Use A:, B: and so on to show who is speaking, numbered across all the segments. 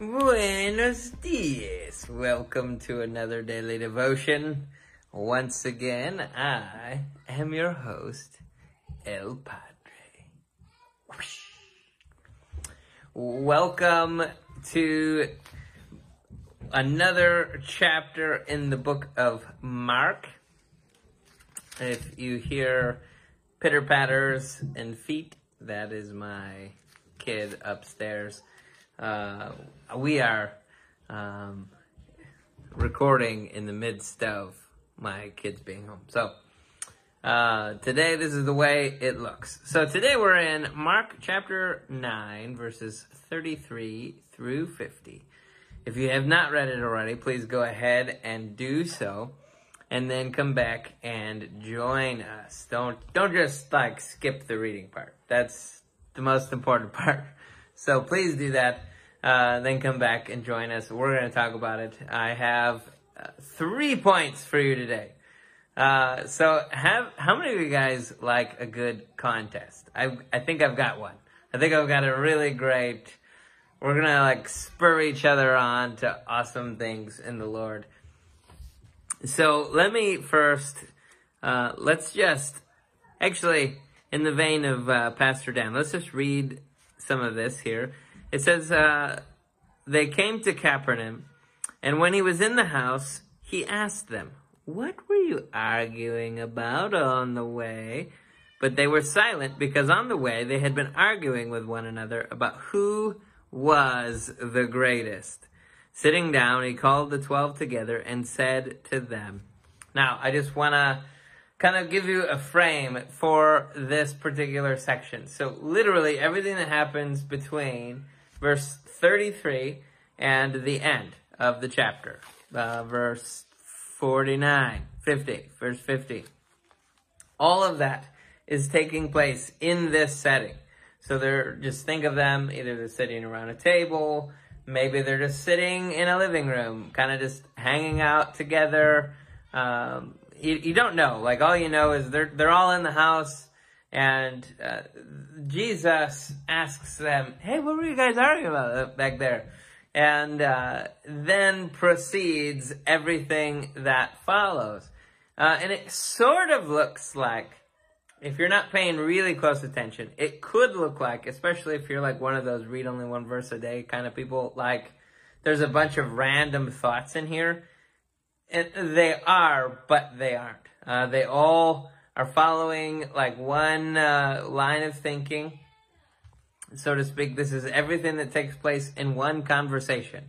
A: Buenos dias. Welcome to another daily devotion. Once again, I am your host, El Padre. Whoosh. Welcome to another chapter in the book of Mark. If you hear pitter patters and feet, that is my kid upstairs. Uh, we are um, recording in the midst of my kids being home. So uh, today, this is the way it looks. So today we're in Mark chapter 9, verses 33 through 50. If you have not read it already, please go ahead and do so. And then come back and join us. Don't don't just like skip the reading part. That's the most important part. So please do that. Uh, then come back and join us. We're going to talk about it. I have uh, three points for you today. Uh, so have how many of you guys like a good contest? I I think I've got one. I think I've got a really great. We're gonna like spur each other on to awesome things in the Lord. So let me first. Uh, let's just actually, in the vein of uh, Pastor Dan, let's just read some of this here. It says, uh, They came to Capernaum, and when he was in the house, he asked them, What were you arguing about on the way? But they were silent because on the way they had been arguing with one another about who was the greatest. Sitting down, he called the twelve together and said to them, Now, I just want to kind of give you a frame for this particular section. So, literally, everything that happens between verse 33 and the end of the chapter, uh, verse 49, 50, verse 50. All of that is taking place in this setting. So they're just think of them either they're sitting around a table, maybe they're just sitting in a living room, kind of just hanging out together. Um, you, you don't know. Like all you know is they're they're all in the house, and uh, Jesus asks them, "Hey, what were you guys arguing about back there?" And uh, then proceeds everything that follows, uh, and it sort of looks like. If you're not paying really close attention, it could look like, especially if you're like one of those read only one verse a day kind of people, like there's a bunch of random thoughts in here and they are, but they aren't. Uh, they all are following like one uh, line of thinking, so to speak. This is everything that takes place in one conversation.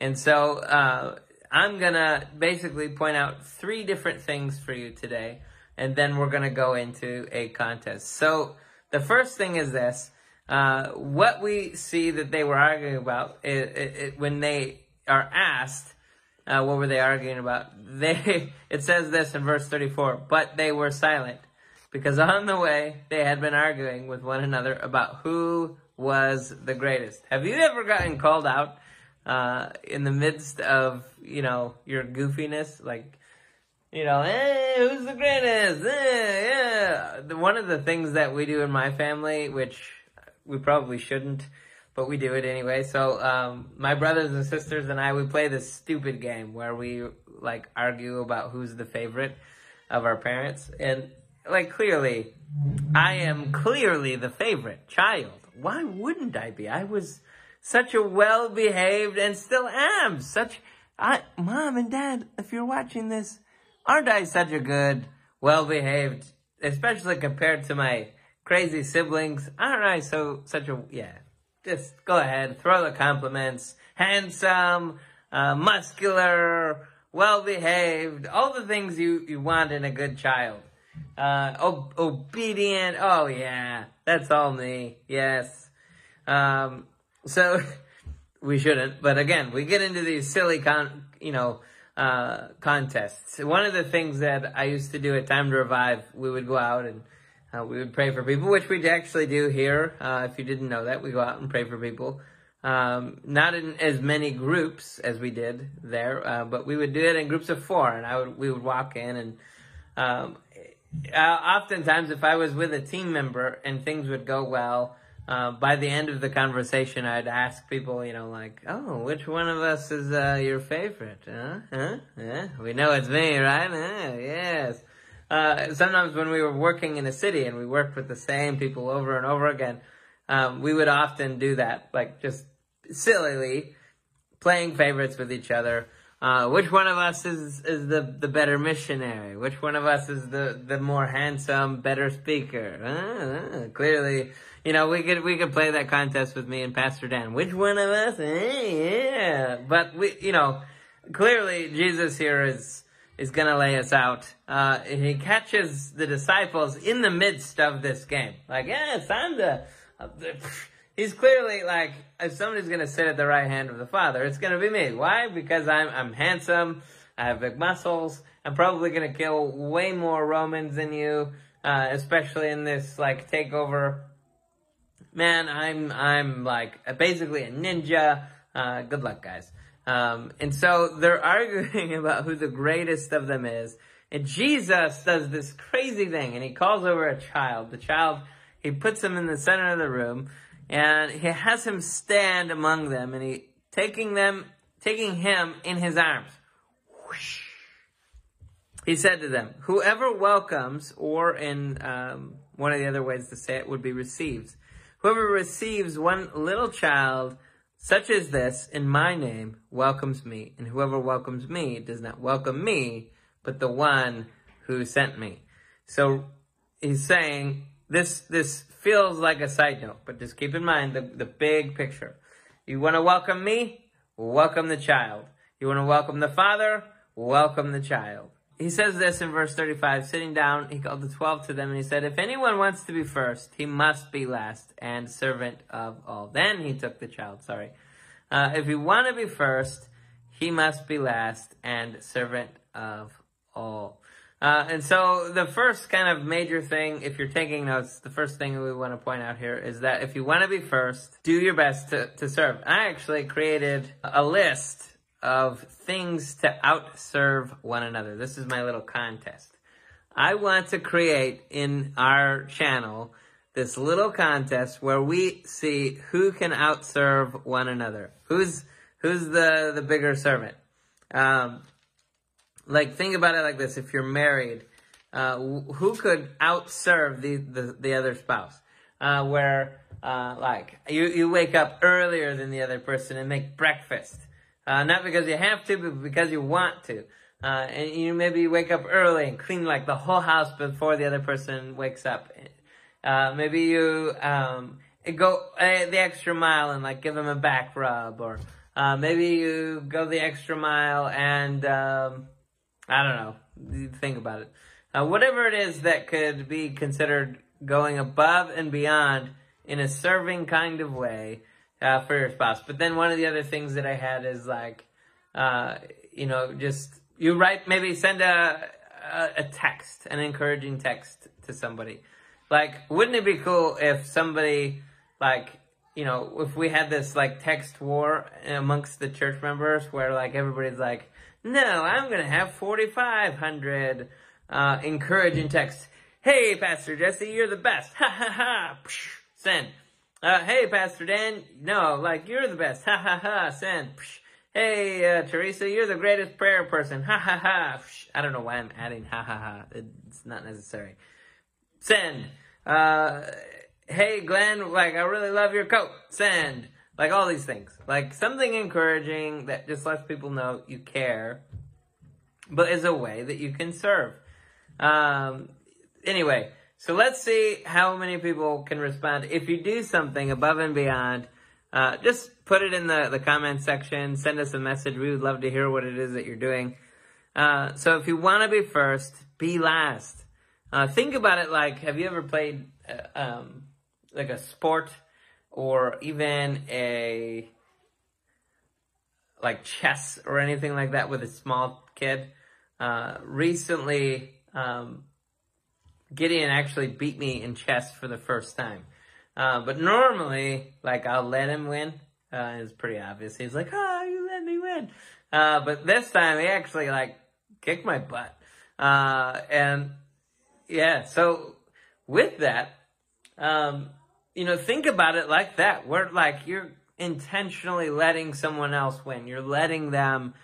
A: And so uh, I'm going to basically point out three different things for you today, and then we're going to go into a contest. So the first thing is this. Uh, what we see that they were arguing about it, it, it, when they are asked uh, what were they arguing about? They it says this in verse 34, but they were silent because on the way they had been arguing with one another about who was the greatest. Have you ever gotten called out uh, in the midst of you know your goofiness, like you know, hey, who's the greatest? Eh, yeah. One of the things that we do in my family, which we probably shouldn't but we do it anyway. So um, my brothers and sisters and I, we play this stupid game where we like argue about who's the favorite of our parents, and like clearly, I am clearly the favorite child. Why wouldn't I be? I was such a well-behaved and still am such. I, mom and dad, if you're watching this, aren't I such a good, well-behaved, especially compared to my crazy siblings? Aren't I so such a yeah? Just go ahead, throw the compliments. Handsome, uh, muscular, well-behaved, all the things you, you want in a good child. Uh, ob- obedient, oh yeah, that's all me, yes. Um, so, we shouldn't, but again, we get into these silly con, you know, uh, contests. One of the things that I used to do at Time to Revive, we would go out and uh, we would pray for people, which we actually do here. Uh, if you didn't know that, we go out and pray for people. Um, not in as many groups as we did there, uh, but we would do it in groups of four, and I would we would walk in, and um, uh, oftentimes if I was with a team member and things would go well, uh, by the end of the conversation, I'd ask people, you know, like, oh, which one of us is uh, your favorite? Huh? Huh? Yeah, we know it's me, right? Huh? Yes. Uh, sometimes when we were working in a city and we worked with the same people over and over again, um, we would often do that, like just sillily playing favorites with each other. Uh, which one of us is, is the, the better missionary? Which one of us is the, the more handsome, better speaker? Uh, uh, clearly, you know, we could, we could play that contest with me and Pastor Dan. Which one of us? Eh, yeah. But we, you know, clearly Jesus here is, is gonna lay us out. Uh, he catches the disciples in the midst of this game. Like, yeah, I'm the, the he's clearly like, if somebody's gonna sit at the right hand of the Father, it's gonna be me. Why? Because I'm, I'm handsome, I have big muscles, I'm probably gonna kill way more Romans than you, uh, especially in this, like, takeover. Man, I'm, I'm like, basically a ninja. Uh, good luck, guys. Um, and so they're arguing about who the greatest of them is. And Jesus does this crazy thing, and he calls over a child. The child, he puts him in the center of the room, and he has him stand among them, and he taking them, taking him in his arms. Whoosh. He said to them, "Whoever welcomes, or in um, one of the other ways to say it would be receives, whoever receives one little child." Such as this, in my name, welcomes me, and whoever welcomes me does not welcome me, but the one who sent me. So he's saying this this feels like a side note, but just keep in mind the, the big picture. You want to welcome me? Welcome the child. You want to welcome the father? Welcome the child. He says this in verse 35, sitting down, he called the twelve to them and he said, if anyone wants to be first, he must be last and servant of all. Then he took the child, sorry. Uh, if you want to be first, he must be last and servant of all. Uh, and so the first kind of major thing, if you're taking notes, the first thing we want to point out here is that if you want to be first, do your best to, to serve. I actually created a list of things to outserve one another. This is my little contest. I want to create in our channel this little contest where we see who can outserve one another. Who's who's the the bigger servant? Um, like think about it like this: if you're married, uh, who could outserve the the, the other spouse? Uh, where uh, like you you wake up earlier than the other person and make breakfast, uh, not because you have to, but because you want to. Uh, and you maybe wake up early and clean like the whole house before the other person wakes up. Uh, maybe you um, go the extra mile and like give them a back rub, or maybe you go the extra mile and um, I don't know. Think about it. Uh, whatever it is that could be considered going above and beyond in a serving kind of way uh, for your spouse. But then one of the other things that I had is like, uh, you know, just you write, maybe send a, a, a text, an encouraging text to somebody. Like, wouldn't it be cool if somebody, like, you know, if we had this like text war amongst the church members where like everybody's like, no, I'm going to have 4,500 uh, encouraging texts. Hey, Pastor Jesse, you're the best. Ha ha ha. Send. Uh, hey, Pastor Dan. No, like, you're the best. Ha ha ha. Send. Psh. Hey, uh, Teresa, you're the greatest prayer person. Ha ha ha. Psh. I don't know why I'm adding ha ha ha. It's not necessary. Send. Uh, hey, Glenn, like, I really love your coat. Send. Like all these things. Like something encouraging that just lets people know you care, but is a way that you can serve. Um, anyway, so let's see how many people can respond. If you do something above and beyond, uh, just put it in the, the comment section. Send us a message. We would love to hear what it is that you're doing. Uh, so if you want to be first, be last. Uh, think about it like, have you ever played uh, um, like a sport or even a like chess or anything like that with a small kid. Uh, recently, um, Gideon actually beat me in chess for the first time. Uh, but normally, like, I'll let him win. Uh, it's pretty obvious. He's like, oh, you let me win. Uh, but this time, he actually, like, kicked my butt. Uh, and, yeah, so with that, um, you know, think about it like that. We're like you're intentionally letting someone else win. You're letting them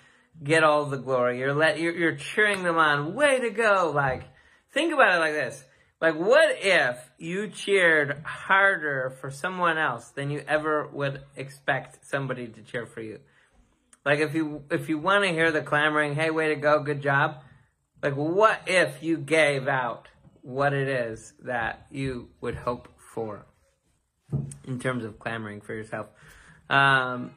A: get all the glory. You're let you're, you're cheering them on. Way to go! Like think about it like this. Like what if you cheered harder for someone else than you ever would expect somebody to cheer for you? Like if you if you want to hear the clamoring, hey, way to go, good job. Like what if you gave out what it is that you would hope for in terms of clamoring for yourself? Um,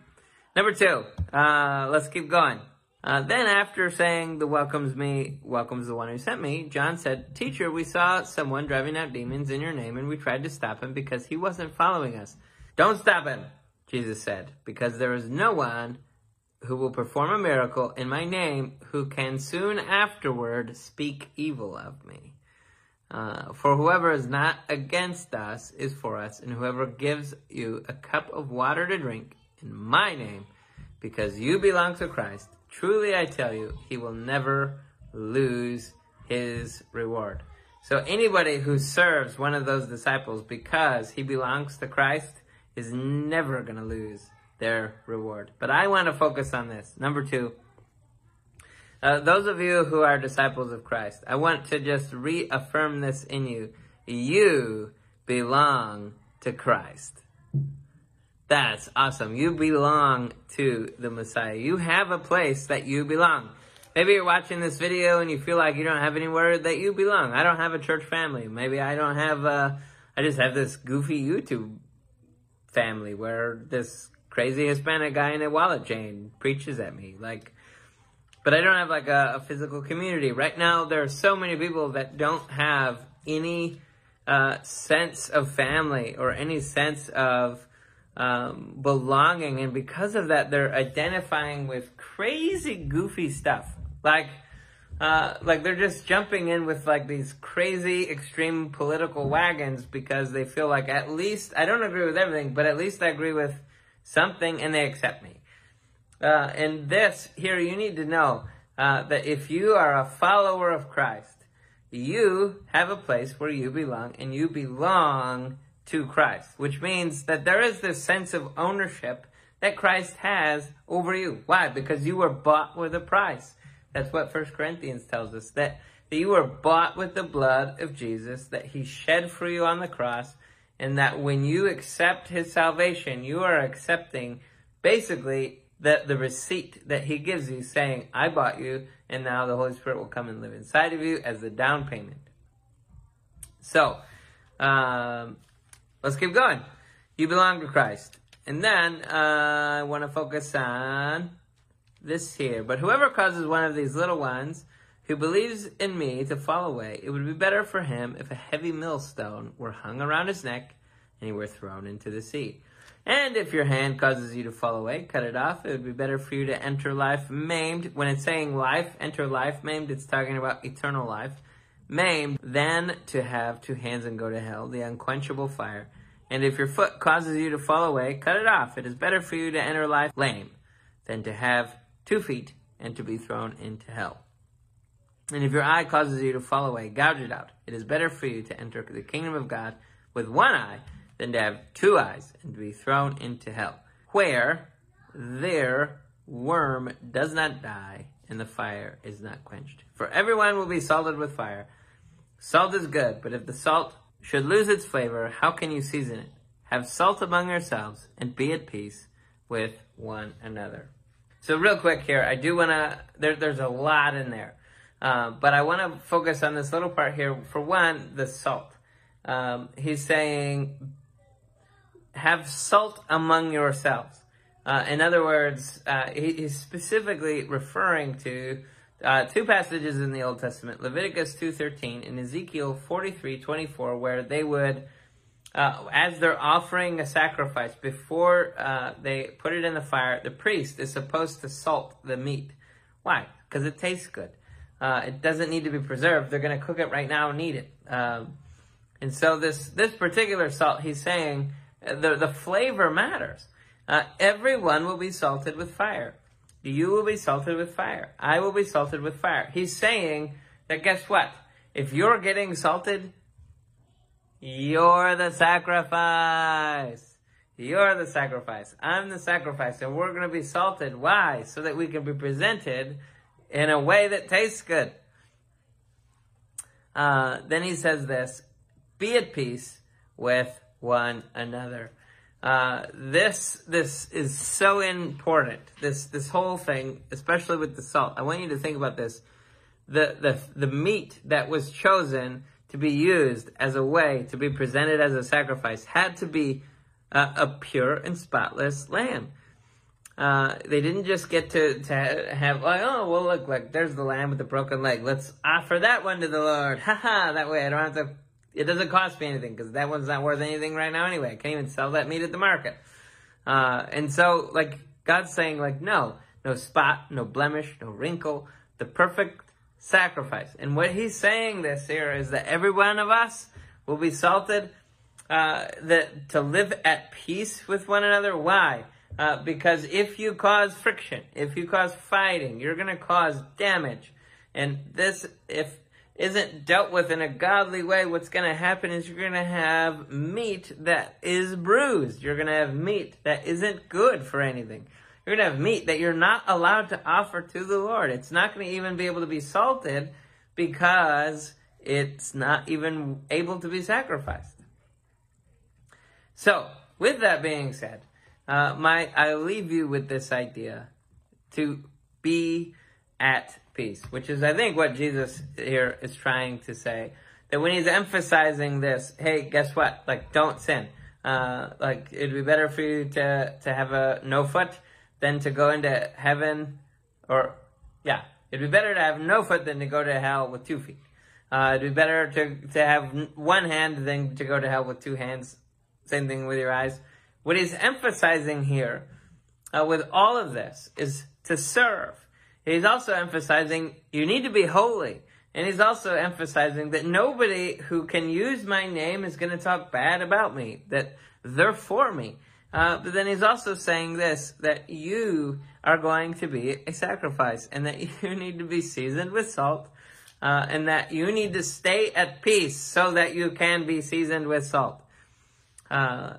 A: number two, uh, let's keep going. Uh, then after saying the welcomes me, welcomes the one who sent me, John said, Teacher, we saw someone driving out demons in your name and we tried to stop him because he wasn't following us. Don't stop him, Jesus said, because there is no one who will perform a miracle in my name who can soon afterward speak evil of me. Uh, for whoever is not against us is for us, and whoever gives you a cup of water to drink in my name, because you belong to Christ, truly I tell you, he will never lose his reward. So anybody who serves one of those disciples because he belongs to Christ is never going to lose their reward. But I want to focus on this. Number two, uh, those of you who are disciples of Christ, I want to just reaffirm this in you. You belong to Christ. That's awesome. You belong to the Messiah. You have a place that you belong. Maybe you're watching this video and you feel like you don't have anywhere that you belong. I don't have a church family. Maybe I don't have, a, I just have this goofy YouTube family where this crazy Hispanic guy in a wallet chain preaches at me. Like, but I don't have like a, a physical community. Right now, there are so many people that don't have any uh, sense of family or any sense of um, belonging. And because of that, they're identifying with crazy, goofy stuff. Like, uh, like they're just jumping in with like these crazy extreme political wagons because they feel like at least I don't agree with everything, but at least I agree with something and they accept me. Uh, and this here, you need to know uh, that if you are a follower of Christ, you have a place where you belong and you belong to Christ, which means that there is this sense of ownership that Christ has over you. Why? Because you were bought with a price. That's what First Corinthians tells us, that, that you were bought with the blood of Jesus, that he shed for you on the cross, and that when you accept his salvation, you are accepting basically the, the receipt that he gives you saying, I bought you, and now the Holy Spirit will come and live inside of you as the down payment. So, um, let's keep going. You belong to Christ. And then uh, I want to focus on this here. But whoever causes one of these little ones who believes in me to fall away, it would be better for him if a heavy millstone were hung around his neck and he were thrown into the sea. And if your hand causes you to fall away, cut it off. It would be better for you to enter life maimed. When it's saying life, enter life maimed, it's talking about eternal life. Maimed, than to have two hands and go to hell, the unquenchable fire. And if your foot causes you to fall away, cut it off. It is better for you to enter life lame than to have two feet and to be thrown into hell. And if your eye causes you to fall away, gouge it out. It is better for you to enter the kingdom of God with one eye than to have two eyes and to be thrown into hell, where their worm does not die and the fire is not quenched. For everyone will be salted with fire. Salt is good, but if the salt should lose its flavor, how can you season it? Have salt among yourselves and be at peace with one another. So real quick here, I do want to, there, there's a lot in there. Uh, but I want to focus on this little part here. For one, the salt. Um, he's saying, have salt among yourselves. Uh, in other words, uh, he, he's specifically referring to uh, two passages in the Old Testament, Leviticus 2.13 and Ezekiel 43.24, where they would, uh, as they're offering a sacrifice, before uh, they put it in the fire, the priest is supposed to salt the meat. Why? Because it tastes good. Uh, it doesn't need to be preserved. They're going to cook it right now and eat it. Um, and so this this particular salt, he's saying, uh, the the flavor matters. Uh, everyone will be salted with fire. You will be salted with fire. I will be salted with fire. He's saying that guess what? If you're getting salted, You're the sacrifice. You're the sacrifice. I'm the sacrifice. And we're going to be salted. Why? So that we can be presented in a way that tastes good. Uh, then he says this Be at peace with one another. Uh, this this is so important. This this whole thing, especially with the salt. I want you to think about this. The the the meat that was chosen to be used as a way to be presented as a sacrifice had to be uh, a pure and spotless lamb. Uh, they didn't just get to, to have like, oh, well, look, like there's the lamb with the broken leg. Let's offer that one to the Lord. Haha, that way I don't have to, it doesn't cost me anything because that one's not worth anything right now anyway. I can't even sell that meat at the market. Uh, and so, like, God's saying, like, no, no spot, no blemish, no wrinkle, the perfect sacrifice. And what he's saying this here is that every one of us will be salted uh, that to live at peace with one another. Why? Uh, because if you cause friction, if you cause fighting, you're going to cause damage. And this, if isn't dealt with in a godly way, what's going to happen is you're going to have meat that is bruised. You're going to have meat that isn't good for anything. You're going to have meat that you're not allowed to offer to the Lord. It's not going to even be able to be salted because it's not even able to be sacrificed. So, with that being said, uh, my I leave you with this idea to be at peace, which is I think what Jesus here is trying to say. That when he's emphasizing this, hey, guess what? Like, don't sin. Uh, like, it'd be better for you to to have a no foot than to go into heaven, or yeah, it'd be better to have no foot than to go to hell with two feet. Uh, it'd be better to, to have one hand than to go to hell with two hands. Same thing with your eyes. What he's emphasizing here uh, with all of this is to serve. He's also emphasizing you need to be holy. And he's also emphasizing that nobody who can use my name is going to talk bad about me, that they're for me. Uh, but then he's also saying this, that you are going to be a sacrifice and that you need to be seasoned with salt uh, and that you need to stay at peace so that you can be seasoned with salt. Uh,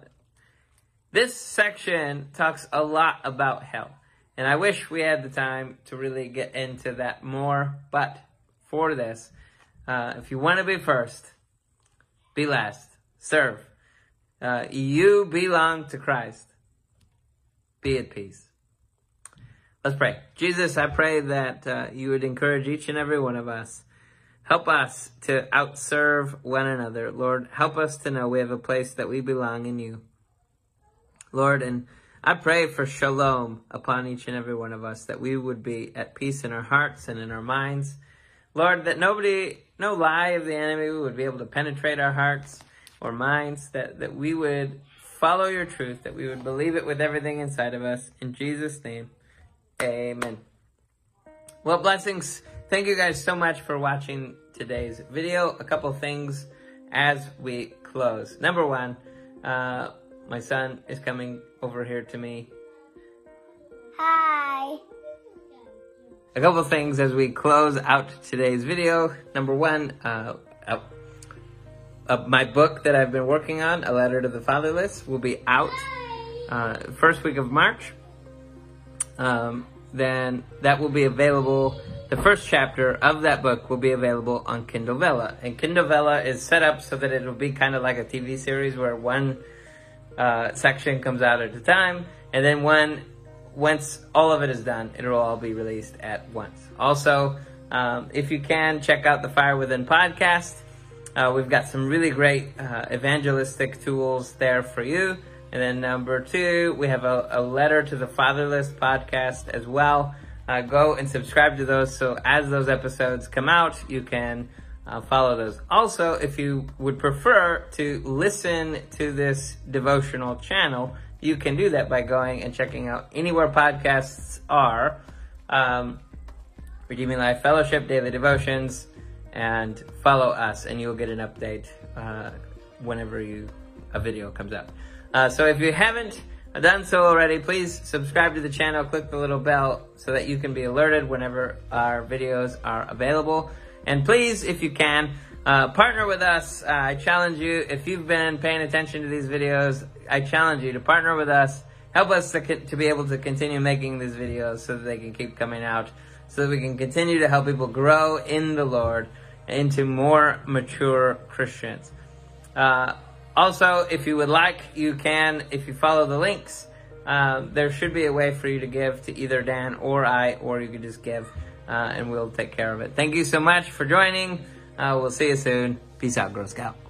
A: this section talks a lot about hell. And I wish we had the time to really get into that more. But for this, uh, if you want to be first, be last. Serve. Uh, you belong to Christ. Be at peace. Let's pray. Jesus, I pray that uh, you would encourage each and every one of us. Help us to outserve one another. Lord, help us to know we have a place that we belong in you. Lord, and I pray for shalom upon each and every one of us, that we would be at peace in our hearts and in our minds. Lord, that nobody, no lie of the enemy would be able to penetrate our hearts or minds, that, that we would follow your truth, that we would believe it with everything inside of us. In Jesus' name, amen. Well, blessings. Thank you guys so much for watching today's video. A couple things as we close. Number one, uh, my son is coming over here to me.
B: Hi.
A: A couple things as we close out today's video. Number one, uh, uh, uh, my book that I've been working on, A Letter to the Fatherless, will be out uh, first week of March. Um, then that will be available. The first chapter of that book will be available on Kindle Vella. And Kindle Vella is set up so that it'll be kind of like a TV series where one uh, section comes out at a time, and then when once all of it is done, it'll all be released at once. Also, um, if you can, check out the Fire Within podcast. Uh, we've got some really great uh, evangelistic tools there for you. And then number two, we have a, a letter to the fatherless podcast as well. Uh, go and subscribe to those so as those episodes come out, you can uh, follow those. Also, if you would prefer to listen to this devotional channel, you can do that by going and checking out anywhere podcasts are. Um, Redeeming Life Fellowship, Daily Devotions, and follow us, and you'll get an update uh, whenever you a video comes out. Uh, so if you haven't done so already, please subscribe to the channel, click the little bell so that you can be alerted whenever our videos are available. And please, if you can, Uh, partner with us. Uh, I challenge you, if you've been paying attention to these videos, I challenge you to partner with us. Help us to, to be able to continue making these videos so that they can keep coming out, so that we can continue to help people grow in the Lord into more mature Christians. Uh, also, if you would like, you can, if you follow the links, uh, there should be a way for you to give to either Dan or I, or you could just give, and we'll take care of it. Thank you so much for joining. Uh, we'll see you soon. Peace out, Girl Scout.